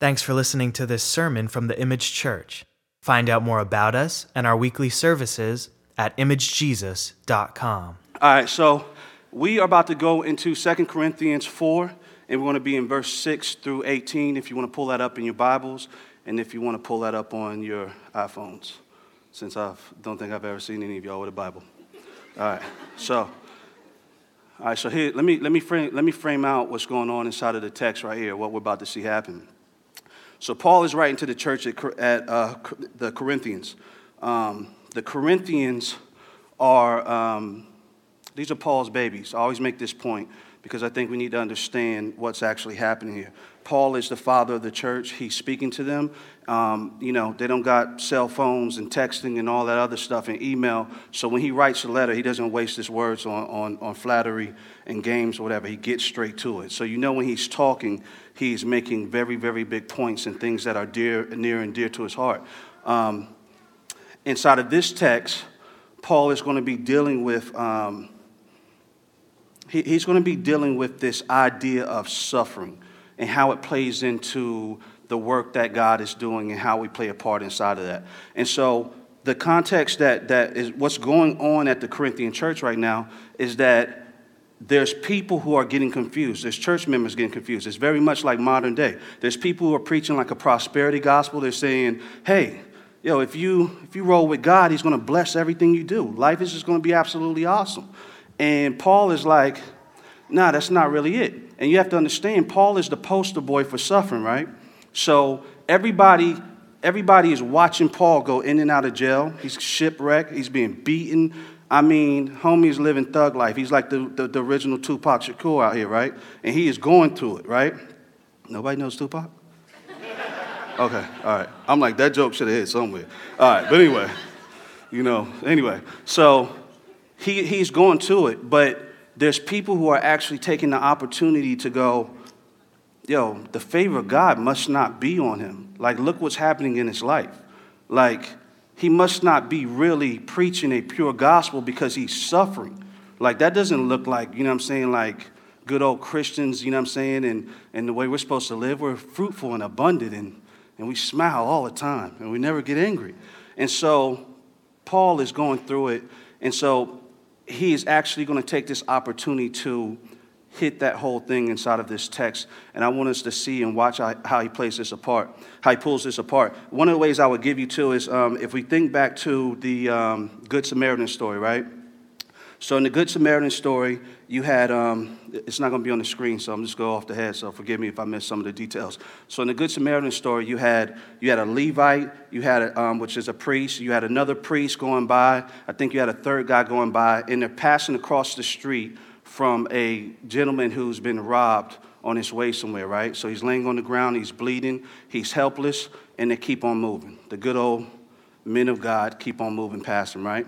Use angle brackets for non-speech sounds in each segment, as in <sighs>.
Thanks for listening to this sermon from the Image Church. Find out more about us and our weekly services at imagejesus.com. All right, so we are about to go into 2 Corinthians 4, and we're going to be in verse 6 through 18 if you want to pull that up in your Bibles, and if you want to pull that up on your iPhones, since I don't think I've ever seen any of y'all with a Bible. All right, so. All right, so here, let me, let, me frame, let me frame out what's going on inside of the text right here, what we're about to see happen. So Paul is writing to the church at, at uh, the Corinthians. Um, the Corinthians are, um, these are Paul's babies. I always make this point because I think we need to understand what's actually happening here. Paul is the father of the church. He's speaking to them. Um, you know, they don't got cell phones and texting and all that other stuff and email. So when he writes a letter, he doesn't waste his words on, on, on flattery and games or whatever. He gets straight to it. So you know when he's talking, he's making very, very big points and things that are dear, near and dear to his heart. Um, inside of this text, Paul is going to be dealing with. Um, he, he's going to be dealing with this idea of suffering and how it plays into the work that God is doing and how we play a part inside of that. And so the context that, that is what's going on at the Corinthian church right now is that there's people who are getting confused. There's church members getting confused. It's very much like modern day. There's people who are preaching like a prosperity gospel. They're saying, hey, yo, if you if you roll with God, He's to bless everything you do. Life is just to be absolutely awesome. And Paul is like, nah, that's not really it. And you have to understand, Paul is the poster boy for suffering, right? So everybody, everybody is watching Paul go in and out of jail. He's shipwrecked. He's being beaten. I mean, homie's living thug life. He's like the, the, the original Tupac Shakur out here, right? And he is going through it, right? Nobody knows Tupac? <laughs> Okay, all right. I'm like, that joke should have hit somewhere. All right, but anyway, you know, anyway. So he, he's going to it, but there's people who are actually taking the opportunity to go, yo, the favor of God must not be on him. Like, look what's happening in his life. Like, he must not be really preaching a pure gospel because he's suffering. Like, that doesn't look like, you know what I'm saying, like good old Christians, you know what I'm saying, and, and the way we're supposed to live. We're fruitful and abundant and and we smile all the time and we never get angry. And so Paul is going through it. And so he is actually going to take this opportunity to hit that whole thing inside of this text. And I want us to see and watch how he plays this apart, how he pulls this apart. One of the ways I would give you too is um, if we think back to the um, Good Samaritan story, right? So in the Good Samaritan story, you had, um, it's not going to be on the screen, so I'm just going off the head, so forgive me if I miss some of the details. So in the Good Samaritan story, you had, you had a Levite, you had, a, um, which is a priest, you had another priest going by, I think you had a third guy going by, and they're passing across the street from a gentleman who's been robbed on his way somewhere, right? So he's laying on the ground, he's bleeding, he's helpless, and they keep on moving. The good old men of God keep on moving past him, right?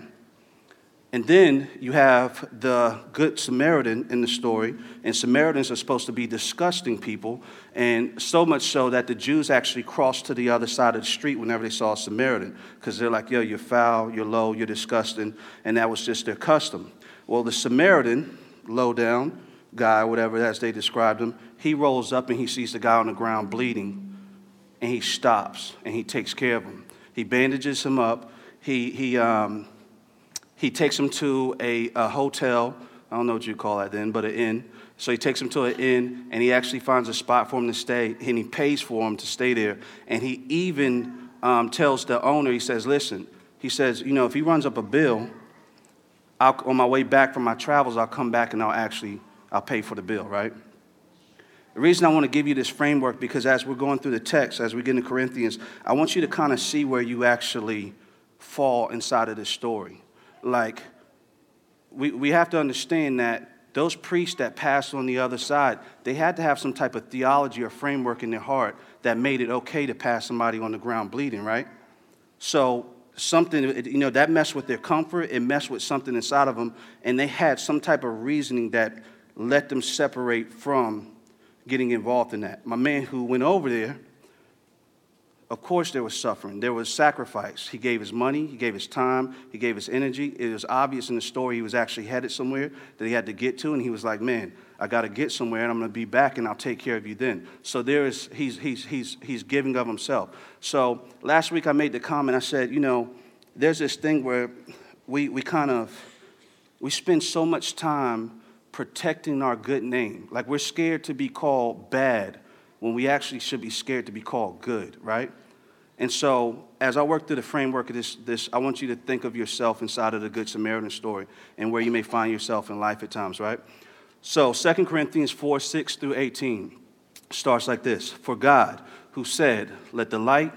And then you have the Good Samaritan in the story, and Samaritans are supposed to be disgusting people, and so much so that the Jews actually crossed to the other side of the street whenever they saw a Samaritan, because they're like, yo, you're foul, you're low, you're disgusting, and that was just their custom. Well, the Samaritan, low down guy, whatever as they described him, he rolls up and he sees the guy on the ground bleeding, and he stops and he takes care of him. He bandages him up. He, he, um, he takes him to a, a hotel. I don't know what you call that then, but an inn. So he takes him to an inn and he actually finds a spot for him to stay and he pays for him to stay there. And he even um, tells the owner, he says, listen, he says, you know, if he runs up a bill, I'll, on my way back from my travels, I'll come back and I'll actually, I'll pay for the bill, right? The reason I want to give you this framework because as we're going through the text, as we get into Corinthians, I want you to kind of see where you actually fall inside of this story like, we, we have to understand that those priests that passed on the other side, they had to have some type of theology or framework in their heart that made it okay to pass somebody on the ground bleeding, right? So something, you know, that messed with their comfort, it messed with something inside of them, and they had some type of reasoning that let them separate from getting involved in that. My man who went over there, Of course, there was suffering. There was sacrifice. He gave his money, he gave his time, he gave his energy. It was obvious in the story he was actually headed somewhere that he had to get to, and he was like, Man, I got to get somewhere, and I'm going to be back, and I'll take care of you then. So there is, he's, he's, he's, he's giving of himself. So last week I made the comment, I said, You know, there's this thing where we, we kind of, we spend so much time protecting our good name. Like we're scared to be called bad when we actually should be scared to be called good, right? And so, as I work through the framework of this, this, I want you to think of yourself inside of the Good Samaritan story and where you may find yourself in life at times, right? So, 2 Corinthians 4 6 through 18 starts like this For God, who said, Let the light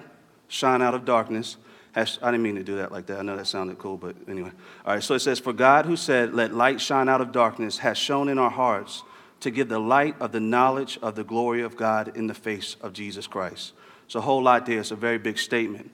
shine out of darkness, has, I didn't mean to do that like that. I know that sounded cool, but anyway. All right, so it says, For God, who said, Let light shine out of darkness, has shone in our hearts to give the light of the knowledge of the glory of God in the face of Jesus Christ. It's a whole lot there. It's a very big statement,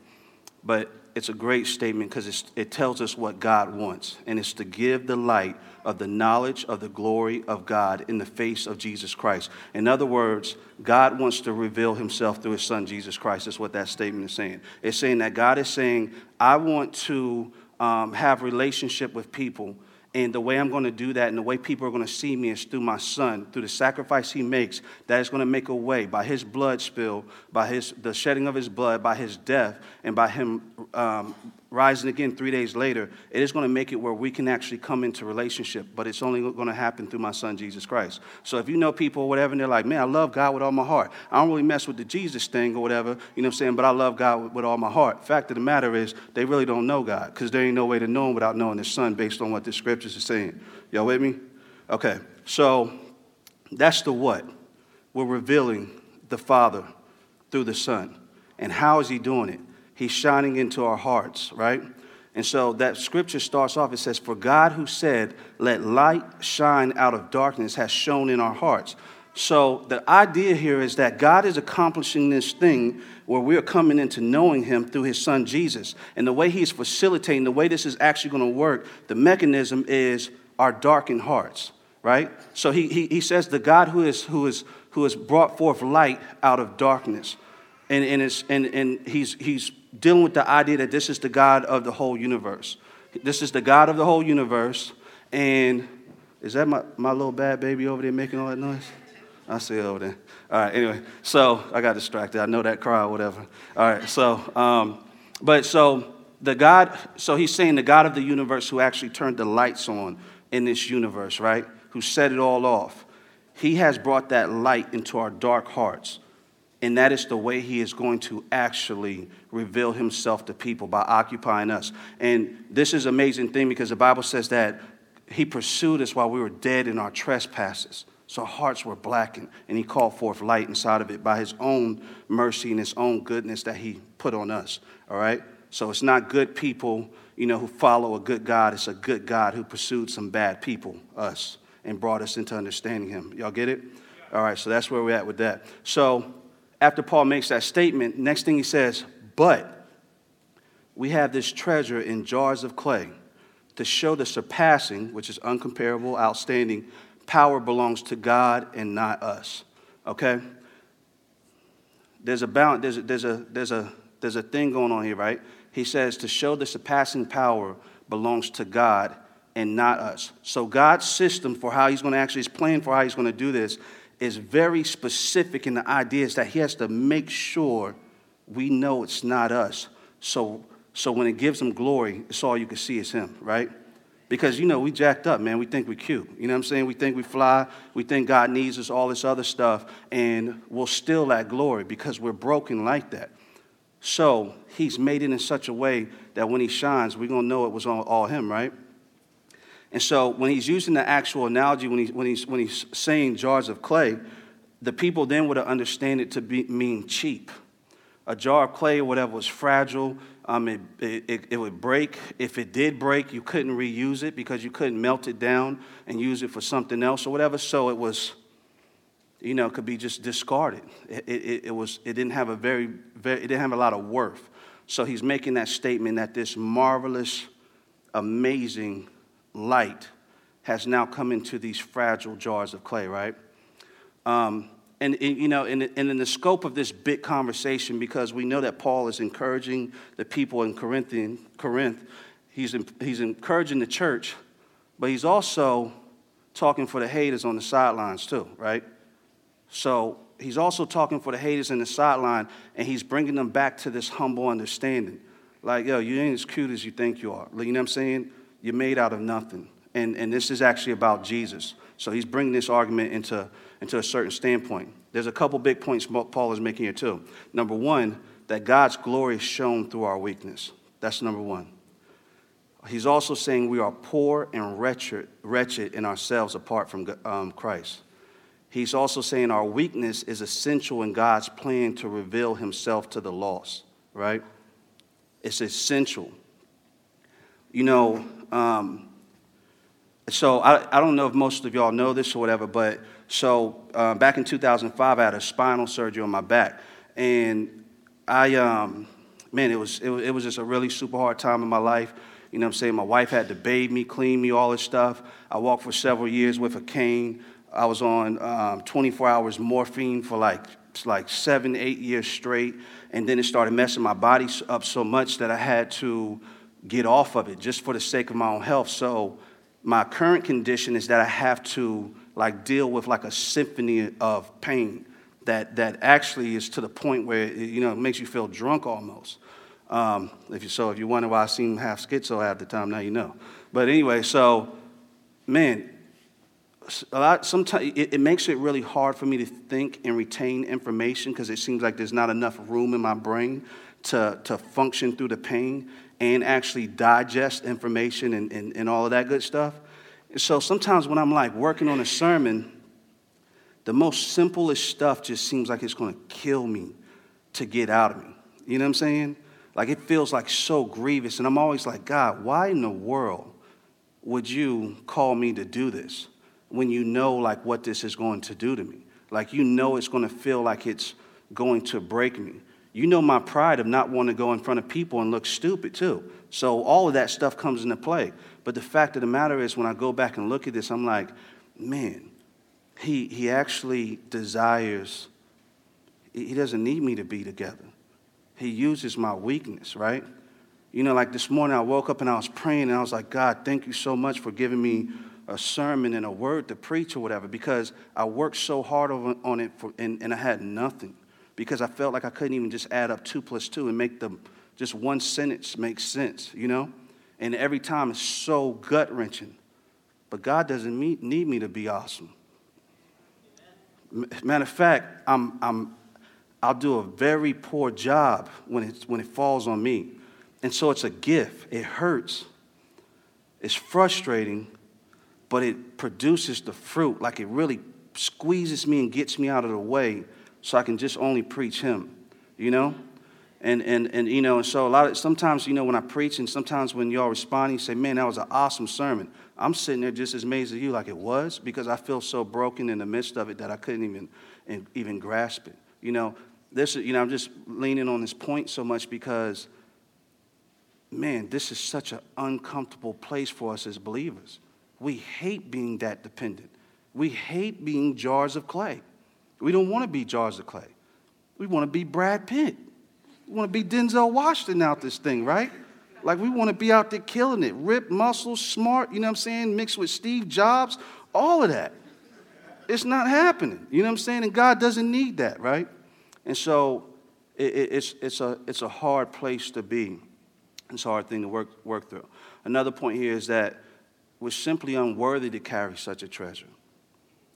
but it's a great statement because it tells us what God wants, and it's to give the light of the knowledge of the glory of God in the face of Jesus Christ. In other words, God wants to reveal himself through his son Jesus Christ. That's what that statement is saying. It's saying that God is saying, I want to um, have relationship with people and the way I'm going to do that and the way people are going to see me is through my son, through the sacrifice he makes, that is going to make a way by his blood spill, by his, the shedding of his blood, by his death, and by him um, rising again three days later. It is going to make it where we can actually come into relationship, but it's only going to happen through my son, Jesus Christ. So if you know people or whatever, and they're like, man, I love God with all my heart. I don't really mess with the Jesus thing or whatever, you know what I'm saying, but I love God with, all my heart. Fact of the matter is, they really don't know God because there ain't no way to know him without knowing his son based on what the scriptures are saying. Y'all with me? Okay, so that's the what. We're revealing the Father through the Son. And how is he doing it? He's shining into our hearts, right? And so that scripture starts off, it says, For God who said, Let light shine out of darkness, has shone in our hearts. So the idea here is that God is accomplishing this thing where we're coming into knowing Him through His Son Jesus. And the way He's facilitating, the way this is actually going to work, the mechanism is our darkened hearts, right? So he, he, he says, The God who, is, who, is, who has brought forth light out of darkness. And, and, it's, and, and he's, he's dealing with the idea that this is the God of the whole universe. This is the God of the whole universe. And is that my, my little bad baby over there making all that noise? I see it over there. All right, anyway, so I got distracted. I know that cry or whatever. All right, so, um, but so the God, so he's saying the God of the universe who actually turned the lights on in this universe, right? Who set it all off. He has brought that light into our dark hearts. And that is the way he is going to actually reveal himself to people by occupying us. And this is amazing thing because the Bible says that he pursued us while we were dead in our trespasses. So our hearts were blackened, and he called forth light inside of it by his own mercy and his own goodness that he put on us. All right? So it's not good people, you know, who follow a good God. It's a good God who pursued some bad people, us, and brought us into understanding him. Y'all get it? All right, so that's where we're at with that. So after Paul makes that statement, next thing he says, but we have this treasure in jars of clay to show the surpassing, which is uncomparable, outstanding, power belongs to God and not us. Okay? There's a there's a, there's a, there's a, there's a thing going on here, right? He says to show the surpassing power belongs to God and not us. So God's system for how he's going to actually, his plan for how he's going to do this is very specific in the ideas that he has to make sure we know it's not us. So, so when it gives him glory, it's all you can see is him, right? Because, you know, we jacked up, man. We think we're cute. You know what I'm saying? We think we fly. We think God needs us, all this other stuff. And we'll still lack glory because we're broken like that. So he's made it in such a way that when he shines, we're going to know it was all, him, right? And so when he's using the actual analogy, when, he, when, he's, when he's saying jars of clay, the people then would understand it to be, mean cheap. A jar of clay or whatever was fragile. Um, it, it, it would break. If it did break, you couldn't reuse it because you couldn't melt it down and use it for something else or whatever. So it was, you know, could be just discarded. It, it, it, was, it didn't have a very, very, it didn't have a lot of worth. So he's making that statement that this marvelous, amazing light has now come into these fragile jars of clay, right? Um, and, you know, and, and in the scope of this big conversation, because we know that Paul is encouraging the people in Corinthian, Corinth, he's, he's encouraging the church, but he's also talking for the haters on the sidelines too, right? So he's also talking for the haters in the sideline, and he's bringing them back to this humble understanding. Like, yo, you ain't as cute as you think you are. You know what I'm saying? You're made out of nothing. And, and this is actually about Jesus. So he's bringing this argument into, into a certain standpoint. There's a couple big points Paul is making here, too. Number one, that God's glory is shown through our weakness. That's number one. He's also saying we are poor and wretched, wretched in ourselves apart from um, Christ. He's also saying our weakness is essential in God's plan to reveal himself to the lost, right? It's essential. You know, um, so I, I don't know if most of y'all know this or whatever, but so uh, back in 2005, I had a spinal surgery on my back. And I, um, man, it was, it, it was just a really super hard time in my life. You know what I'm saying? My wife had to bathe me, clean me, all this stuff. I walked for several years with a cane. I was on um, 24 hours morphine for like like seven, eight years straight, and then it started messing my body up so much that I had to get off of it just for the sake of my own health. So my current condition is that I have to like deal with like a symphony of pain that that actually is to the point where it, you know it makes you feel drunk almost. Um, if you so, if you wonder why I seem half schizo at the time, now you know. But anyway, so man, a lot sometimes it, it, makes it really hard for me to think and retain information because it seems like there's not enough room in my brain to, to function through the pain and actually digest information and, and, and all of that good stuff. And so sometimes when I'm like working on a sermon, the most simplest stuff just seems like it's to kill me to get out of me. You know what I'm saying? Like it feels like so grievous. And I'm always like, God, why in the world would you call me to do this? when you know like what this is going to do to me. Like you know it's to feel like it's going to break me. You know my pride of not wanting to go in front of people and look stupid too. So all of that stuff comes into play. But the fact of the matter is when I go back and look at this, I'm like, man, he, he actually desires, he doesn't need me to be together. He uses my weakness, right? You know, like this morning I woke up and I was praying and I was like, God, thank you so much for giving me a sermon and a word to preach or whatever because I worked so hard on it for, and, and I had nothing because I felt like I couldn't even just add up two plus two and make the just one sentence make sense, you know? And every time it's so gut wrenching. But God doesn't need me to be awesome. Matter of fact, I'm, I'm, I'll do a very poor job when, it's, when it falls on me. And so it's a gift. It hurts. It's frustrating, but it produces the fruit. Like it really squeezes me and gets me out of the way so I can just only preach Him, you know? And, and, and you know, and so a lot of, sometimes, you know, when I preach and sometimes when y'all respond, you say, man, that was an awesome sermon. I'm sitting there just as amazed as you like it was because I feel so broken in the midst of it that I couldn't even, even grasp it. You know, this, you know, I'm just leaning on this point so much because, man, this is such an uncomfortable place for us as believers. We hate being that dependent. We hate being jars of clay. We don't want to be jars of clay. We want to be Brad Pitt. Want to be Denzel Washington out this thing, right? Like we want to be out there killing it, ripped muscles, smart, you know what I'm saying, mixed with Steve Jobs, all of that. It's not happening, you know what I'm saying? And God doesn't need that, right? And so it, it, it's, it's, a, it's a hard place to be. It's a hard thing to work, work through. Another point here is that we're simply unworthy to carry such a treasure.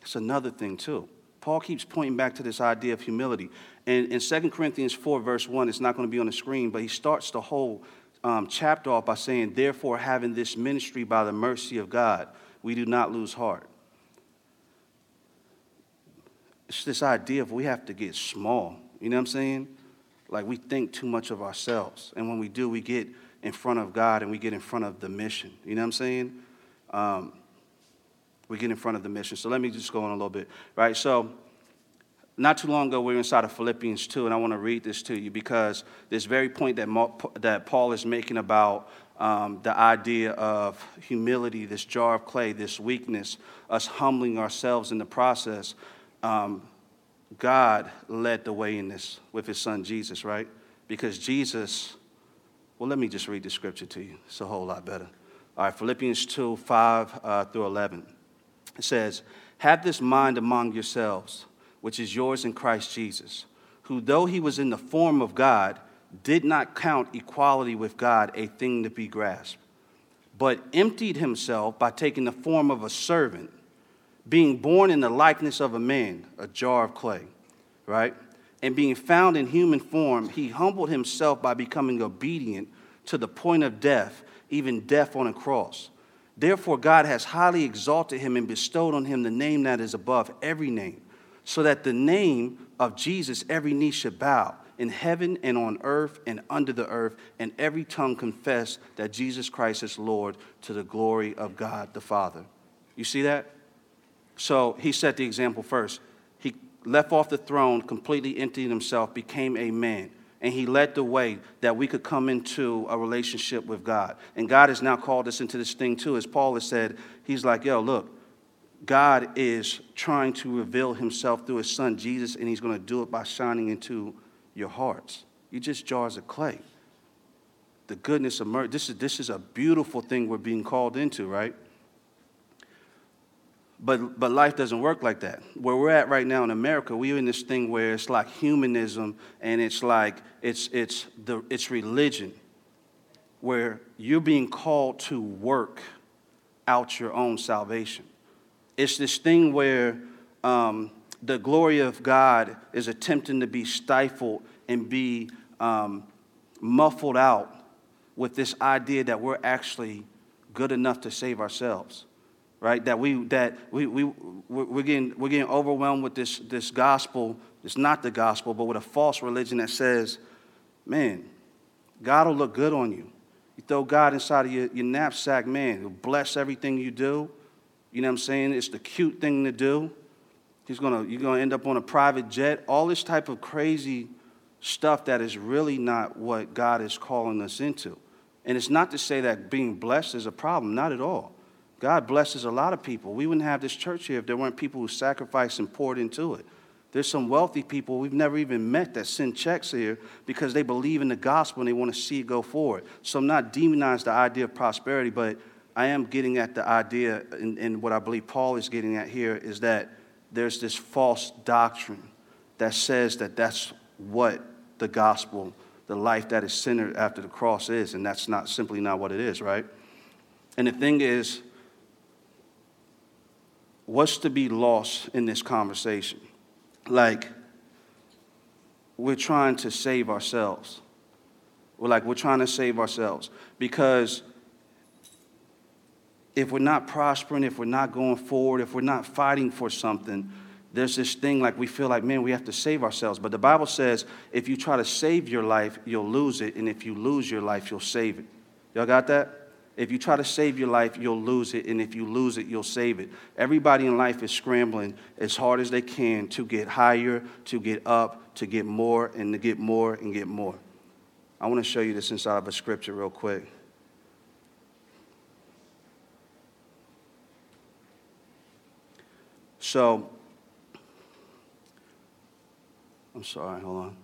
It's another thing, too. Paul keeps pointing back to this idea of humility. And in 2 Corinthians 4, verse 1, it's not going to be on the screen, but he starts the whole um, chapter off by saying, Therefore, having this ministry by the mercy of God, we do not lose heart. It's this idea of we have to get small. You know what I'm saying? Like we think too much of ourselves. And when we do, we get in front of God and we get in front of the mission. You know what I'm saying? um, we get in front of the mission. So let me just go on a little bit, right? So, not too long ago, we were inside of Philippians 2, and I want to read this to you because this very point that, that Paul is making about um, the idea of humility, this jar of clay, this weakness, us humbling ourselves in the process. Um, God led the way in this with his son Jesus, right? Because Jesus, well, let me just read the scripture to you. It's a whole lot better. All right, Philippians 2 5 uh, through 11. It says, Have this mind among yourselves, which is yours in Christ Jesus, who, though he was in the form of God, did not count equality with God a thing to be grasped, but emptied himself by taking the form of a servant, being born in the likeness of a man, a jar of clay, right? And being found in human form, he humbled himself by becoming obedient to the point of death, even death on a cross. Therefore, God has highly exalted him and bestowed on him the name that is above every name, so that the name of Jesus every knee should bow in heaven and on earth and under the earth, and every tongue confess that Jesus Christ is Lord to the glory of God the Father. You see that? So he set the example first. He left off the throne, completely emptied himself, became a man. And he led the way that we could come into a relationship with God. And God has now called us into this thing too. As Paul has said, he's like, yo, look, God is trying to reveal himself through his son Jesus, and he's going to do it by shining into your hearts. You're just jars of clay. The goodness of mercy. This is, this is a beautiful thing we're being called into, right? But, but life doesn't work like that. Where we're at right now in America, we're in this thing where it's like humanism and it's like it's, it's, the, it's religion, where you're being called to work out your own salvation. It's this thing where um, the glory of God is attempting to be stifled and be um, muffled out with this idea that we're actually good enough to save ourselves right that we that we, we we're getting we're getting overwhelmed with this this gospel it's not the gospel but with a false religion that says man god will look good on you you throw god inside of your, your knapsack man he'll bless everything you do you know what i'm saying it's the cute thing to do He's gonna, you're to end up on a private jet. All this type of crazy stuff that is really not what God is calling us into. And it's not to say that being blessed is a problem, not at all. God blesses a lot of people. We wouldn't have this church here if there weren't people who sacrificed and poured into it. There's some wealthy people we've never even met that send checks here because they believe in the gospel and they want to see it go forward. So I'm not demonizing the idea of prosperity, but I am getting at the idea, and, and what I believe Paul is getting at here is that there's this false doctrine that says that that's what the gospel, the life that is centered after the cross is, and that's not simply not what it is, right? And the thing is, what's to be lost in this conversation? Like, we're trying to save ourselves. We're like, we're trying to save ourselves because if we're not prospering, if we're not going forward, if we're not fighting for something, there's this thing like we feel like, man, we have to save ourselves. But the Bible says if you try to save your life, you'll lose it. And if you lose your life, you'll save it. Y'all got that? If you try to save your life, you'll lose it. And if you lose it, you'll save it. Everybody in life is scrambling as hard as they can to get higher, to get up, to get more, and to get more and get more. I want to show you this inside of a scripture real quick. So, I'm sorry, hold on.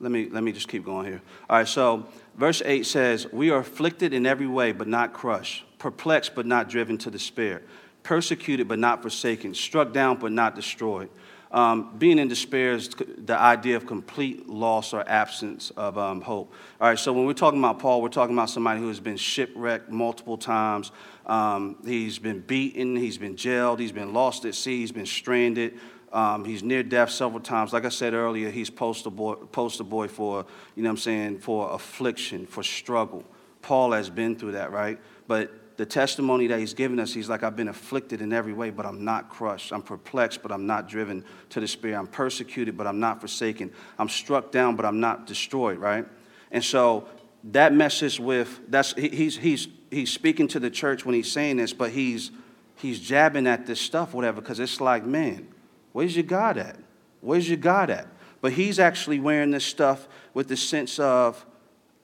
Let me, let me just keep going here. All right, so verse 8 says, We are afflicted in every way, but not crushed, perplexed, but not driven to despair, persecuted, but not forsaken, struck down, but not destroyed. Um, being in despair is the idea of complete loss or absence of um, hope. All right, so when we're talking about Paul, we're talking about somebody who has been shipwrecked multiple times, um, he's been beaten, he's been jailed, he's been lost at sea, he's been stranded. Um, he's near death several times. Like I said earlier, he's poster boy, poster boy for, you know I'm saying, for affliction, for struggle. Paul has been through that, right? But the testimony that he's given us, he's like, I've been afflicted in every way, but I'm not crushed. I'm perplexed, but I'm not driven to despair. I'm persecuted, but I'm not forsaken. I'm struck down, but I'm not destroyed, right? And so that messes with, that's, he's, he's he's speaking to the church when he's saying this, but he's he's jabbing at this stuff, whatever, because it's like, man, where's your God at? Where's your God at? But he's actually wearing this stuff with the sense of,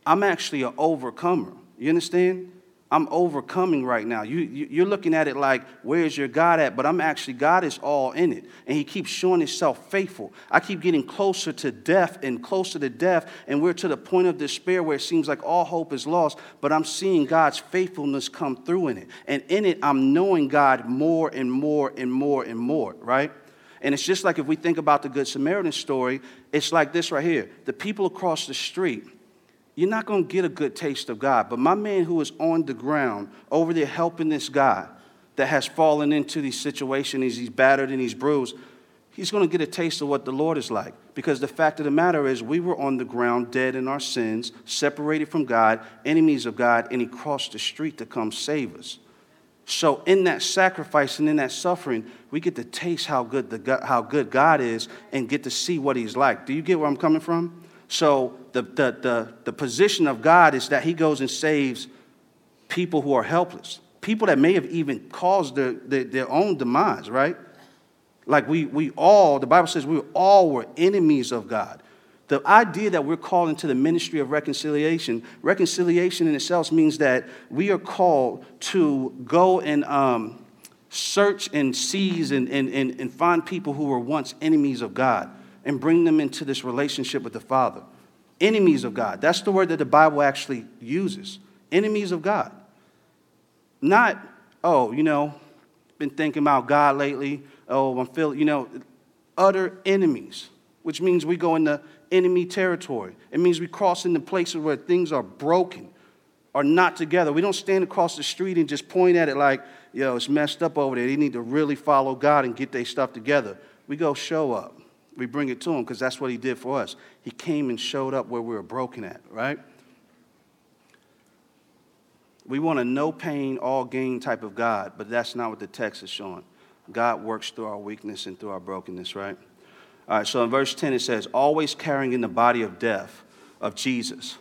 I'm actually an overcomer. You understand? I'm overcoming right now. You, you, are looking at it like, where's your God at? But I'm actually, God is all in it. And He keeps showing Himself faithful. I keep getting closer to death and closer to death. And we're to the point of despair where it seems like all hope is lost. But I'm seeing God's faithfulness come through in it. And in it, I'm knowing God more and more and more and more, right? And it's just like if we think about the Good Samaritan story, it's like this right here. The people across the street, you're not going to get a good taste of God. But my man who is on the ground over there helping this guy that has fallen into these situations, he's battered and he's bruised, he's going to get a taste of what the Lord is like. Because the fact of the matter is, we were on the ground, dead in our sins, separated from God, enemies of God, and he crossed the street to come save us. So, in that sacrifice and in that suffering, we get to taste how good, the, how good God is and get to see what he's like. Do you get where I'm coming from? So the, the, the, the position of God is that He goes and saves people who are helpless, people that may have even caused their, their, their own demise, right? Like we, we all, the Bible says we all were enemies of God. The idea that we're called into the ministry of reconciliation, reconciliation in itself means that we are called to go and um, search and seize and, and, and, and find people who were once enemies of God and bring them into this relationship with the Father. Enemies of God. That's the word that the Bible actually uses. Enemies of God. Not, oh, you know, been thinking about God lately. Oh, I'm feeling, you know, utter enemies, which means we go into enemy territory. It means we cross into places where things are broken, are not together. We don't stand across the street and just point at it like, yo, it's messed up over there. They need to really follow God and get their stuff together. We go show up we bring it to him because that's what he did for us. He came and showed up where we were broken at, right? We want a no pain, all gain type of God, but that's not what the text is showing. God works through our weakness and through our brokenness, right? All right, so in verse 10 it says, always carrying in the body of death of Jesus,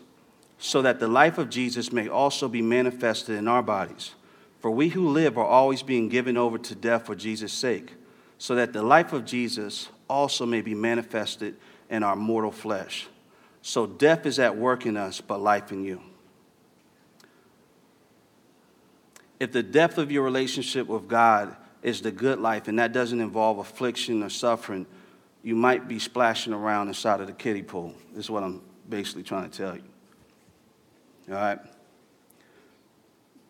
so that the life of Jesus may also be manifested in our bodies. For we who live are always being given over to death for Jesus' sake, so that the life of Jesus also may be manifested in our mortal flesh. So death is at work in us, but life in you. If the depth of your relationship with God is the good life, and that doesn't involve affliction or suffering, you might be splashing around inside of the kiddie pool. This is what I'm basically trying to tell you. All right?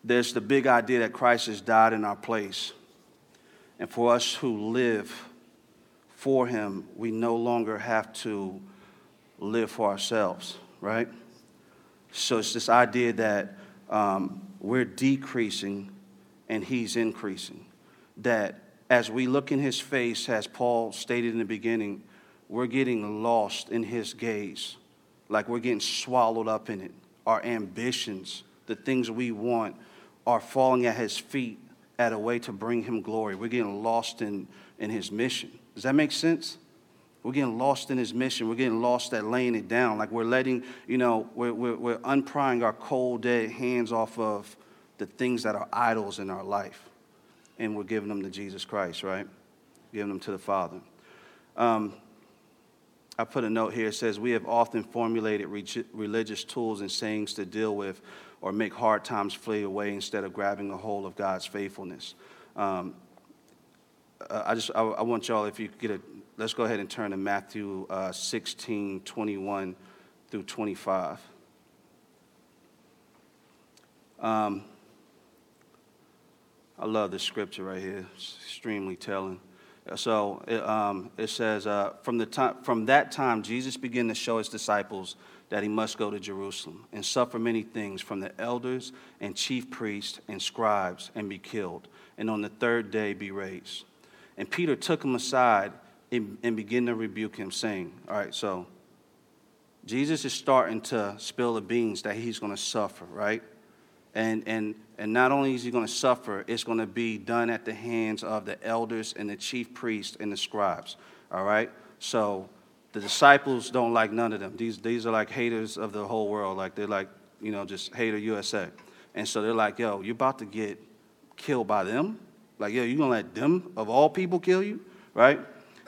There's the big idea that Christ has died in our place. And for us who live for Him, we no longer have to live for ourselves, right? So it's this idea that um, we're decreasing and He's increasing. That as we look in His face, as Paul stated in the beginning, we're getting lost in His gaze, like we're getting swallowed up in it. Our ambitions, the things we want, are falling at His feet at a way to bring Him glory. We're getting lost in, in His mission. Does that make sense? We're getting lost in his mission. We're getting lost at laying it down. Like we're letting, you know, we're, we're, we're unprying our cold, dead hands off of the things that are idols in our life. And we're giving them to Jesus Christ, right? Giving them to the Father. Um, I put a note here. It says, We have often formulated religious tools and sayings to deal with or make hard times flee away instead of grabbing a hold of God's faithfulness. Um, uh, I just I, I, want y'all if you could get a let's go ahead and turn to Matthew uh, 16, 21 through 25. Um, I love this scripture right here. It's extremely telling. So it, um, it says, uh, from, the time, from that time, Jesus began to show his disciples that he must go to Jerusalem and suffer many things from the elders and chief priests and scribes and be killed, and on the third day be raised. And Peter took him aside and, and began to rebuke him, saying, All right, so Jesus is starting to spill the beans that he's going to suffer, right? And, and, and not only is he going to suffer, it's going to be done at the hands of the elders and the chief priests and the scribes, all right? So the disciples don't like none of them. These, these are like haters of the whole world. Like they're like, you know, just hater USA. And so they're like, yo, you're about to get killed by them? Like, yo, you're gonna let them of all people kill you, right?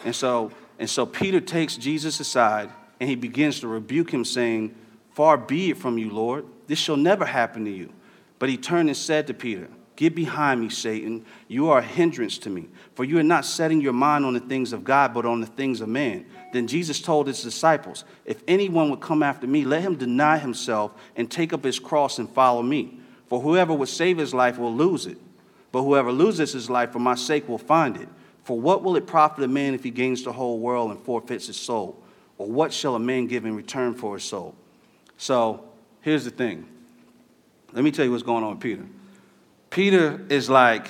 And so, and so Peter takes Jesus aside and he begins to rebuke him, saying, Far be it from you, Lord. This shall never happen to you. But he turned and said to Peter, Get behind me, Satan. You are a hindrance to me, for you are not setting your mind on the things of God, but on the things of man. Then Jesus told his disciples, If anyone would come after me, let him deny himself and take up his cross and follow me. For whoever would save his life will lose it, but whoever loses his life for my sake will find it. For what will it profit a man if he gains the whole world and forfeits his soul? Or what shall a man give in return for his soul? So here's the thing. Let me tell you what's going on with Peter. Peter is like,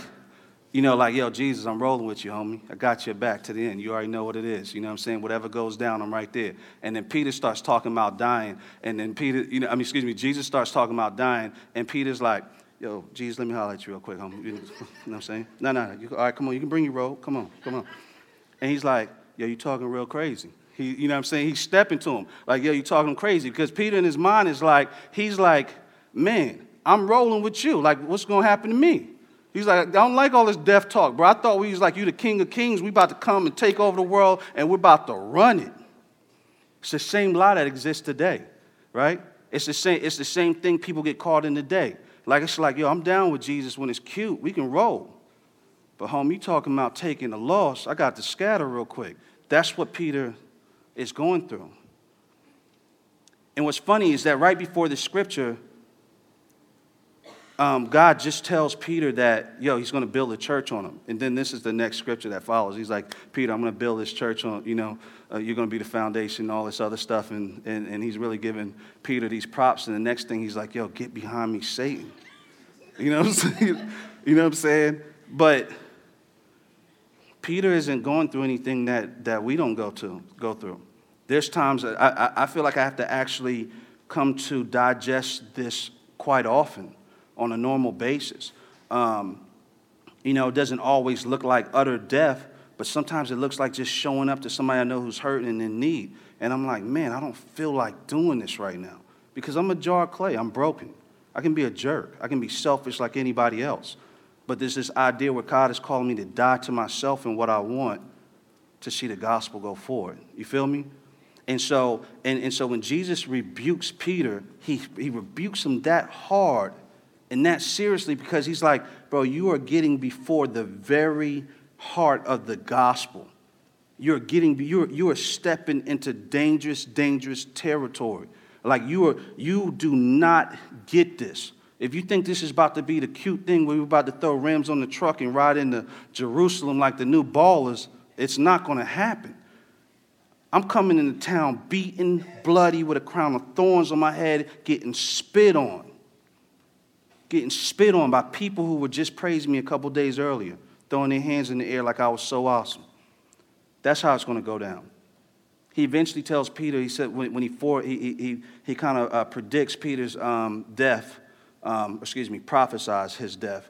you know, like, yo, Jesus, I'm rolling with you, homie. I got your back to the end. You already know what it is. You know what I'm saying? Whatever goes down, I'm right there. And then Peter starts talking about dying. And then Peter, you know, I mean, excuse me, Jesus starts talking about dying. And Peter's like, yo, Jesus, let me holler at you real quick, homie. You know <laughs> what I'm saying? No, no, no. You, all right, come on. You can bring your robe. Come on, come on. And he's like, yo, you talking real crazy. He, you know what I'm saying? He's stepping to him. Like, yo, you talking crazy. Because Peter in his mind is like, he's like, man, I'm rolling with you. Like, what's going to happen to me? He's like, I don't like all this death talk, bro. I thought we was like, you the king of kings. We about to come and take over the world, and we're about to run it. It's the same lie that exists today, right? It's the same, it's the same thing people get caught in today. Like, it's like, yo, I'm down with Jesus when it's cute. We can roll. But, home, you talking about taking a loss. I got to scatter real quick. That's what Peter is going through. And what's funny is that right before the scripture, um, God just tells Peter that, yo, he's going to build a church on him. And then this is the next scripture that follows. He's like, Peter, I'm going to build this church on, you know, uh, you're going to be the foundation, all this other stuff. And, and, and he's really giving Peter these props. And the next thing he's like, yo, get behind me, Satan. <laughs> You know what I'm saying? <laughs> you know what I'm saying? But Peter isn't going through anything that, that we don't go to go through. There's times I, I, I feel like I have to actually come to digest this quite often on a normal basis. Um, you know, it doesn't always look like utter death, but sometimes it looks like just showing up to somebody I know who's hurting and in need. And I'm like, man, I don't feel like doing this right now because I'm a jar of clay. I'm broken. I can be a jerk. I can be selfish like anybody else. But there's this idea where God is calling me to die to myself and what I want to see the gospel go forward. You feel me? And so, and, and so when Jesus rebukes Peter, he, he rebukes him that hard and that seriously because he's like, bro, you are getting before the very heart of the gospel. You're getting, you're, you are stepping into dangerous, dangerous territory. Like you are, you do not get this. If you think this is about to be the cute thing where we're about to throw rims on the truck and ride into Jerusalem like the new ballers, it's not going to happen. I'm coming into town beaten, bloody, with a crown of thorns on my head, getting spit on getting spit on by people who were just praising me a couple days earlier, throwing their hands in the air like I was so awesome. That's how it's going to go down. He eventually tells Peter, he said, when, when he, for, he, he, he kind of uh, predicts Peter's um, death, um, excuse me, prophesies his death.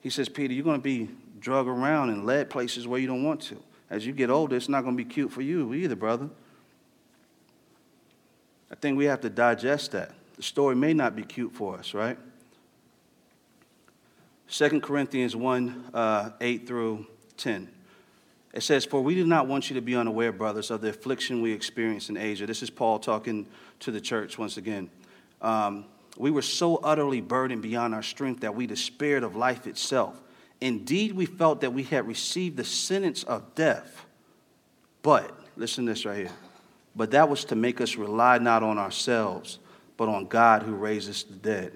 He says, Peter, you're going to be drug around and led places where you don't want to. As you get older, it's not going to be cute for you either, brother. I think we have to digest that. The story may not be cute for us, right? 2 Corinthians 1 uh, 8 through 10. It says, For we do not want you to be unaware, brothers, of the affliction we experienced in Asia. This is Paul talking to the church once again. Um, we were so utterly burdened beyond our strength that we despaired of life itself. Indeed, we felt that we had received the sentence of death. But, listen to this right here. But that was to make us rely not on ourselves, but on God who raises the dead.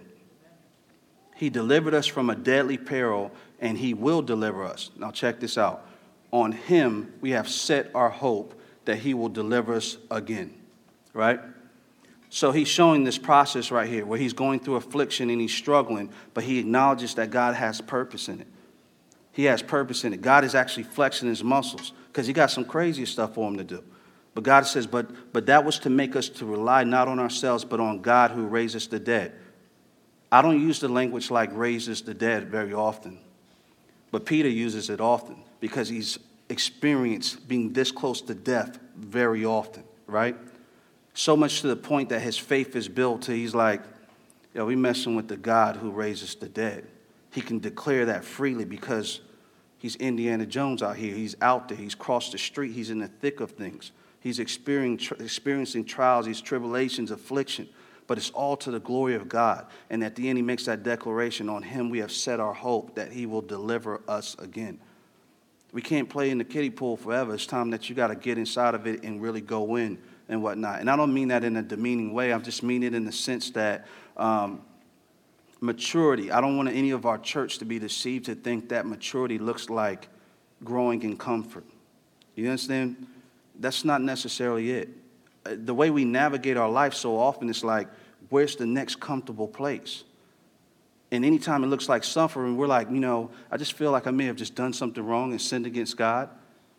He delivered us from a deadly peril, and He will deliver us. Now, check this out. On Him, we have set our hope that He will deliver us again, right? So he's showing this process right here where he's going through affliction and he's struggling, but he acknowledges that God has purpose in it. He has purpose in it. God is actually flexing his muscles because he got some crazy stuff for him to do. But God says, but, but that was to make us to rely not on ourselves, but on God who raises the dead. I don't use the language like raises the dead very often, but Peter uses it often because he's experienced being this close to death very often, right? So much to the point that his faith is built to he's like, yo, we messing with the God who raises the dead. He can declare that freely because he's Indiana Jones out here. He's out there. He's crossed the street. He's in the thick of things. He's experiencing, trials, these tribulations, affliction but it's all to the glory of God. And at the end, he makes that declaration on him we have set our hope that he will deliver us again. We can't play in the kiddie pool forever. It's time that you got to get inside of it and really go in and whatnot. And I don't mean that in a demeaning way. I just mean it in the sense that um, maturity, I don't want any of our church to be deceived to think that maturity looks like growing in comfort. You understand? That's not necessarily it. The way we navigate our life so often is like, where's the next comfortable place? And anytime it looks like suffering, we're like, you know, I just feel like I may have just done something wrong and sinned against God.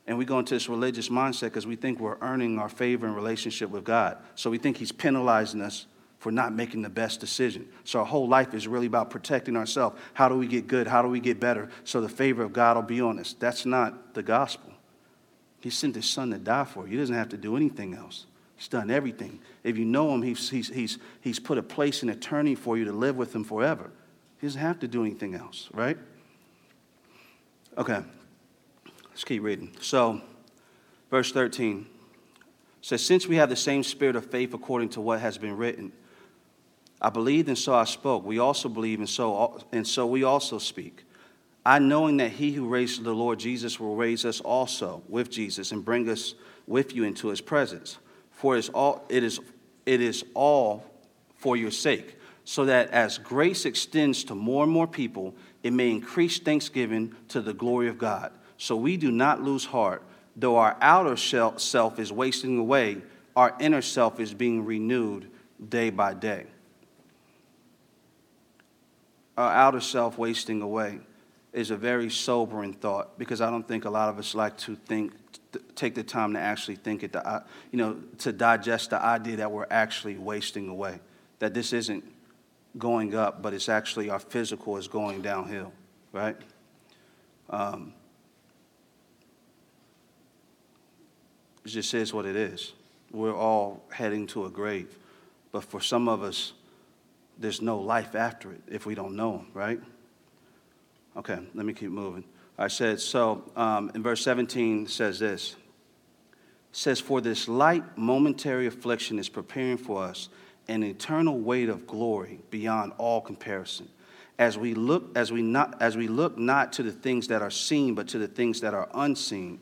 And we go into this religious mindset because we think we're earning our favor and relationship with God. So we think He's penalizing us for not making the best decision. So our whole life is really about protecting ourselves. How do we get good? How do we get better? So the favor of God will be on us. That's not the gospel. He sent His Son to die for you. He doesn't have to do anything else. He's done everything. If you know Him, He's, he's, he's, he's put a place in eternity for you to live with Him forever. He doesn't have to do anything else, right? Okay, let's keep reading. So, verse 13 says, Since we have the same spirit of faith according to what has been written, I believed and so I spoke. We also believe and so, and so we also speak. I knowing that he who raised the Lord Jesus will raise us also with Jesus and bring us with you into his presence. For it is all, it is, it is all for your sake so that as grace extends to more and more people, it may increase thanksgiving to the glory of God. So we do not lose heart. Though our outer self is wasting away, our inner self is being renewed day by day. Our outer self wasting away is a very sobering thought because I don't think a lot of us like to think, take the time to actually think it, you know, to digest the idea that we're actually wasting away, that this isn't going up, but it's actually our physical is going downhill, right? Um, it just is what it is. We're all heading to a grave. But for some of us, there's no life after it if we don't know right? Okay, let me keep moving. I said, so um, in verse 17 says this. Says, For this light momentary affliction is preparing for us an eternal weight of glory beyond all comparison. As we look, as we not, as we look not to the things that are seen, but to the things that are unseen.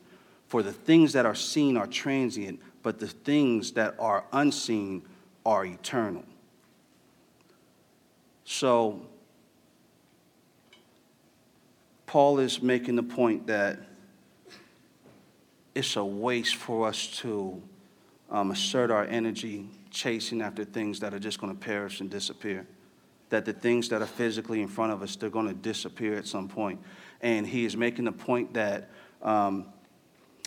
For the things that are seen are transient, but the things that are unseen are eternal. So, Paul is making the point that it's a waste for us to um, assert our energy chasing after things that are just going to perish and disappear. That the things that are physically in front of us, they're going to disappear at some point. And he is making the point that, um,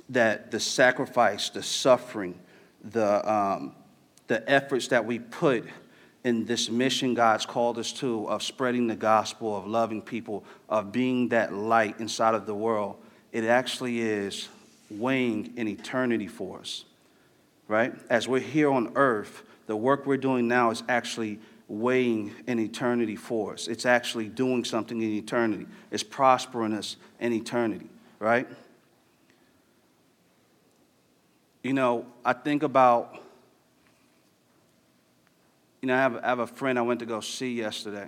that the sacrifice, the suffering, the, um, the efforts that we put in this mission God's called us to of spreading the gospel, of loving people, of being that light inside of the world, it actually is weighing in eternity for us right? As we're here on earth, the work we're doing now is actually weighing in eternity for us. It's actually doing something in eternity. It's prospering us in eternity, right? You know, I think about, you know, I have, I have a friend I went to go see yesterday.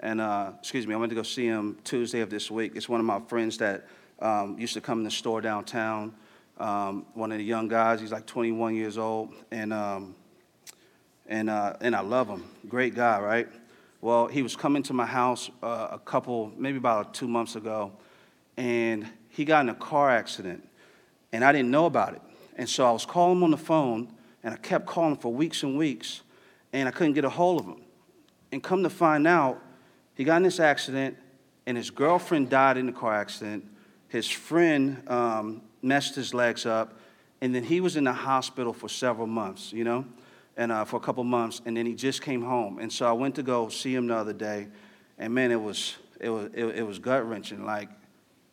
And, uh, excuse me, I went to go see him Tuesday of this week. It's one of my friends that um, used to come in the store downtown um, one of the young guys. He's like 21 years old, and um, and uh, and I love him. Great guy, right? Well, he was coming to my house uh, a couple, maybe about two months ago, and he got in a car accident, and I didn't know about it. And so I was calling him on the phone, and I kept calling for weeks and weeks, and I couldn't get a hold of him. And come to find out, he got in this accident, and his girlfriend died in the car accident. His friend um, messed his legs up, and then he was in the hospital for several months, you know, and uh, for a couple months, and then he just came home. And so I went to go see him the other day, and man, it was it was it, it was gut wrenching. Like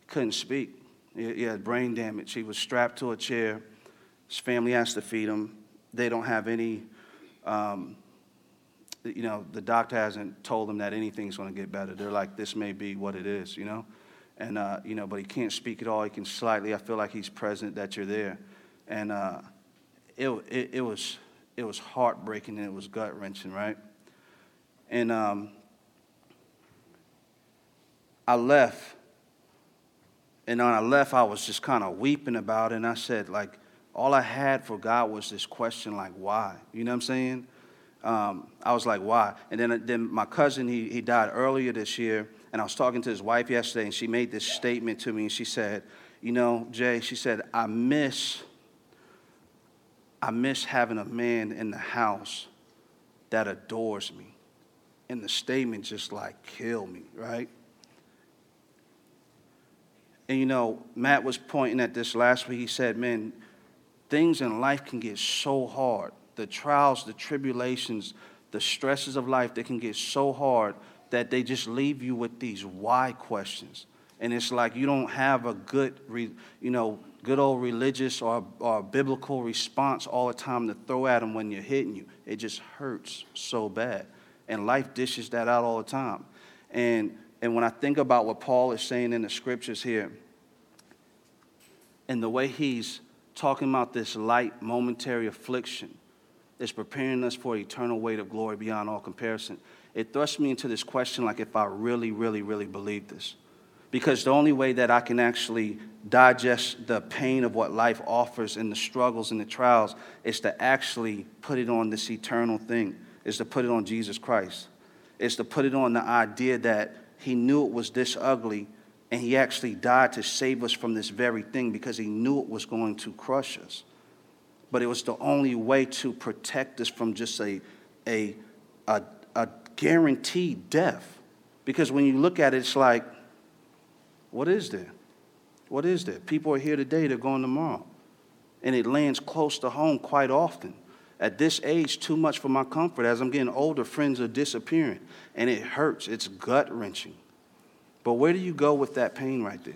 couldn't speak. He, he had brain damage. He was strapped to a chair. His family has to feed him. They don't have any. Um, you know, the doctor hasn't told them that anything's going to get better. They're like, this may be what it is, you know? and uh, you know, but he can't speak at all. He can slightly. I feel like he's present that you're there, and uh, it, it, it was it was heartbreaking and it was gut wrenching, right? And um, I left. And when I left, I was just kind of weeping about it. And I said, like, all I had for God was this question, like, why? You know what I'm saying? Um, I was like, why? And then, then my cousin, he, he died earlier this year. And I was talking to his wife yesterday, and she made this statement to me. And she said, you know, Jay, she said, I miss, I miss having a man in the house that adores me. And the statement just like killed me, right? And you know, Matt was pointing at this last week. He said, man, things in life can get so hard. The trials, the tribulations, the stresses of life, they can get so hard that they just leave you with these why questions. And it's like you don't have a good, you know, good old religious or, or biblical response all the time to throw at them when you're hitting you. It just hurts so bad. And life dishes that out all the time. And, and when I think about what Paul is saying in the scriptures here, and the way he's talking about this light, momentary affliction is preparing us for eternal weight of glory beyond all comparison, it thrusts me into this question like if I really, really, really believe this. Because the only way that I can actually digest the pain of what life offers and the struggles and the trials is to actually put it on this eternal thing, is to put it on Jesus Christ. Is to put it on the idea that he knew it was this ugly and he actually died to save us from this very thing because he knew it was going to crush us. But it was the only way to protect us from just a, a, a, a guaranteed death. Because when you look at it, it's like, what is there? What is there? People are here today, they're going tomorrow. And it lands close to home quite often. At this age, too much for my comfort. As I'm getting older, friends are disappearing. And it hurts. It's gut wrenching. But where do you go with that pain right there?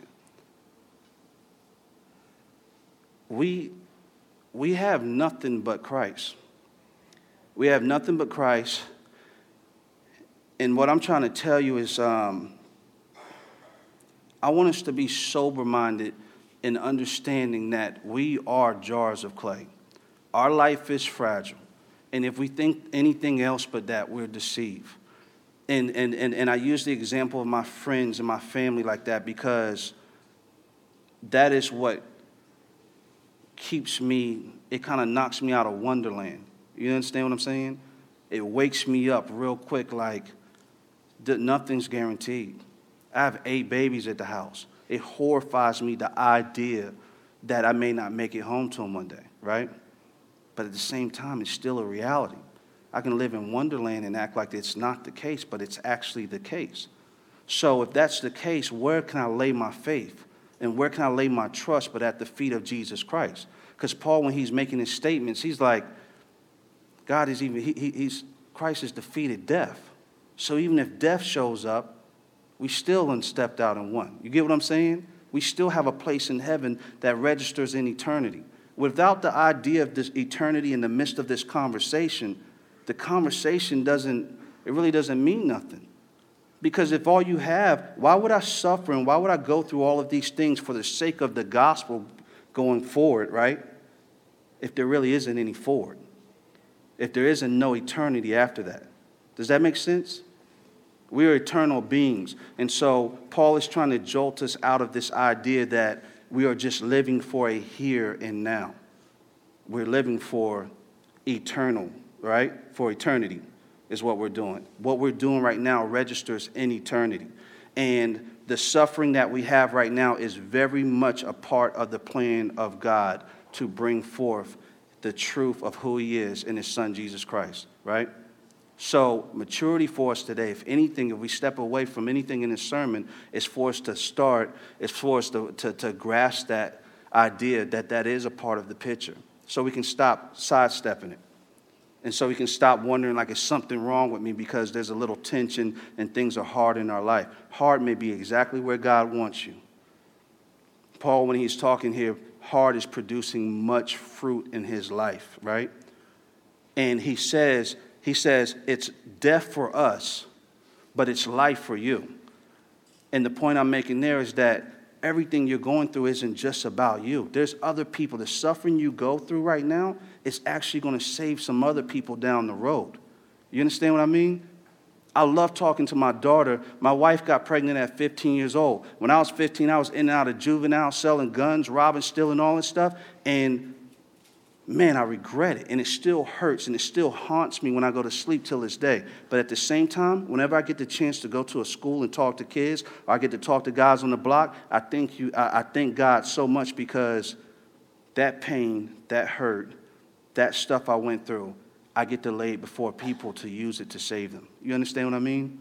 We, we have nothing but Christ. We have nothing but Christ. And what I'm trying to tell you is um, I want us to be sober minded in understanding that we are jars of clay. Our life is fragile. And if we think anything else but that, we're deceived. And, and, and, and I use the example of my friends and my family like that because that is what keeps me, it kind of knocks me out of wonderland. You understand what I'm saying? It wakes me up real quick like nothing's guaranteed. I have eight babies at the house. It horrifies me the idea that I may not make it home to them one day, right? But at the same time, it's still a reality. I can live in Wonderland and act like it's not the case, but it's actually the case. So if that's the case, where can I lay my faith? And where can I lay my trust but at the feet of Jesus Christ? Because Paul, when he's making his statements, he's like, God is even, he, he's, Christ has defeated death. So even if death shows up, we still unstepped out and won. You get what I'm saying? We still have a place in heaven that registers in eternity. Without the idea of this eternity in the midst of this conversation, the conversation doesn't, it really doesn't mean nothing. Because if all you have, why would I suffer and why would I go through all of these things for the sake of the gospel going forward, right? If there really isn't any forward. If there isn't no eternity after that. Does that make sense? We are eternal beings. And so Paul is trying to jolt us out of this idea that we are just living for a here and now. We're living for eternal, right? For eternity is what we're doing. What we're doing right now registers in eternity. And the suffering that we have right now is very much a part of the plan of God to bring forth the truth of who He is in His Son, Jesus Christ, right? So, maturity for us today, if anything, if we step away from anything in this sermon, is for us to start, is for us to, to, to grasp that idea that that is a part of the picture. So we can stop sidestepping it. And so we can stop wondering, like, is something wrong with me because there's a little tension and things are hard in our life. Hard may be exactly where God wants you. Paul, when he's talking here, hard is producing much fruit in his life, right? And he says, he says it's death for us, but it's life for you. And the point I'm making there is that everything you're going through isn't just about you. There's other people. The suffering you go through right now is actually going to save some other people down the road. You understand what I mean? I love talking to my daughter. My wife got pregnant at 15 years old. When I was 15, I was in and out of juvenile, selling guns, robbing, stealing, all this stuff. And man, I regret it. And it still hurts and it still haunts me when I go to sleep till this day. But at the same time, whenever I get the chance to go to a school and talk to kids, or I get to talk to guys on the block, I thank you, I, I thank God so much because that pain, that hurt, that stuff I went through, I get to lay it before people to use it to save them. You understand what I mean?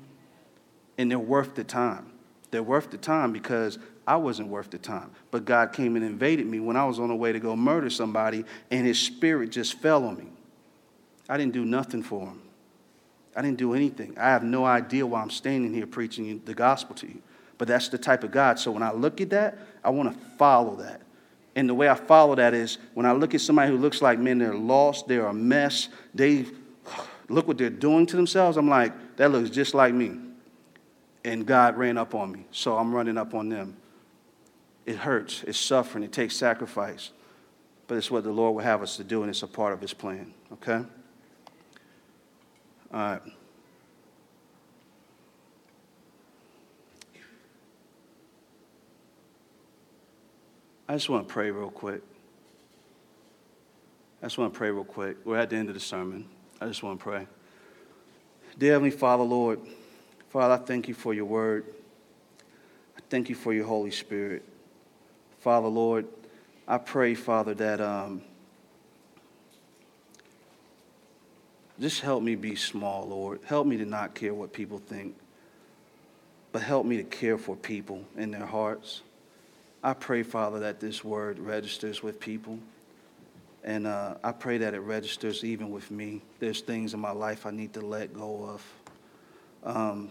And they're worth the time. They're worth the time because I wasn't worth the time. But God came and invaded me when I was on the way to go murder somebody, and his spirit just fell on me. I didn't do nothing for him. I didn't do anything. I have no idea why I'm standing here preaching the gospel to you. But that's the type of God. So when I look at that, I want to follow that. And the way I follow that is when I look at somebody who looks like, man, they're lost, they're a mess, they <sighs> look what they're doing to themselves, I'm like, that looks just like me. And God ran up on me, so I'm running up on them. It hurts, it's suffering, it takes sacrifice. But it's what the Lord will have us to do, and it's a part of His plan, okay? All right. I just want to pray real quick. I just want to pray real quick. We're at the end of the sermon. I just want to pray. Dear Heavenly Father, Lord, Father, I thank you for your word. I thank you for your Holy Spirit. Father, Lord, I pray, Father, that um, just help me be small, Lord. Help me to not care what people think, but help me to care for people in their hearts. I pray, Father, that this word registers with people. And uh, I pray that it registers even with me. There's things in my life I need to let go of. Um,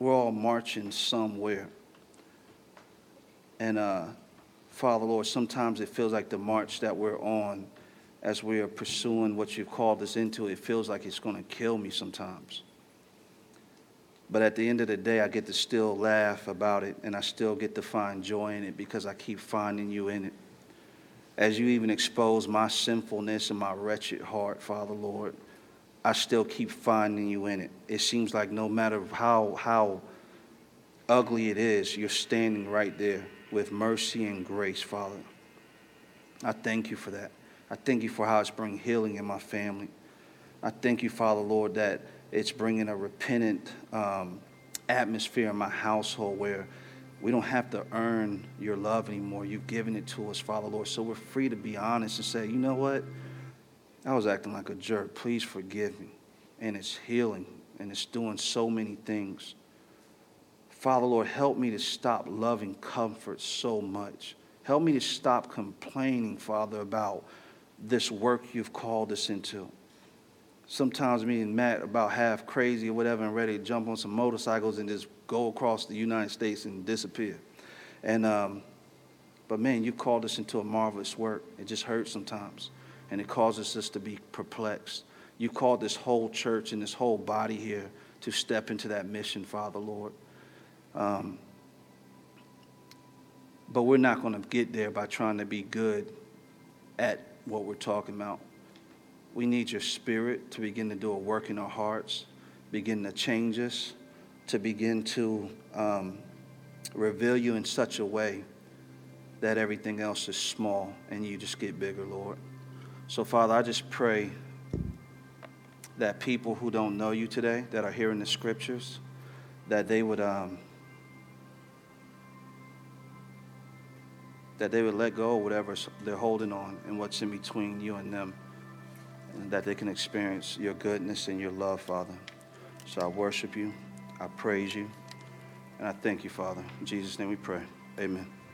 we're all marching somewhere. And uh, Father, Lord, sometimes it feels like the march that we're on as we are pursuing what you've called us into, it feels like it's going to kill me sometimes. But at the end of the day, I get to still laugh about it and I still get to find joy in it because I keep finding you in it. As you even expose my sinfulness and my wretched heart, Father, Lord, I still keep finding you in it. It seems like no matter how, how ugly it is, you're standing right there with mercy and grace, Father. I thank you for that. I thank you for how it's bringing healing in my family. I thank you, Father, Lord, that it's bringing a repentant um, atmosphere in my household where we don't have to earn your love anymore. You've given it to us, Father, Lord. So we're free to be honest and say, you know what? I was acting like a jerk. Please forgive me. And it's healing and it's doing so many things. Father, Lord, help me to stop loving comfort so much. Help me to stop complaining, Father, about this work you've called us into. Sometimes me and Matt about half crazy or whatever and ready to jump on some motorcycles and just go across the United States and disappear. And um, but man, you called us into a marvelous work. It just hurts sometimes and it causes us to be perplexed. You called this whole church and this whole body here to step into that mission, Father, Lord. Um, but we're not going to get there by trying to be good at what we're talking about. We need your spirit to begin to do a work in our hearts, begin to change us, to begin to um, reveal you in such a way that everything else is small and you just get bigger, Lord. So, Father, I just pray that people who don't know you today, that are hearing the scriptures, that they would um, that they would let go of whatever they're holding on and what's in between you and them, and that they can experience your goodness and your love, Father. So I worship you, I praise you, and I thank you, Father. In Jesus' name we pray. Amen.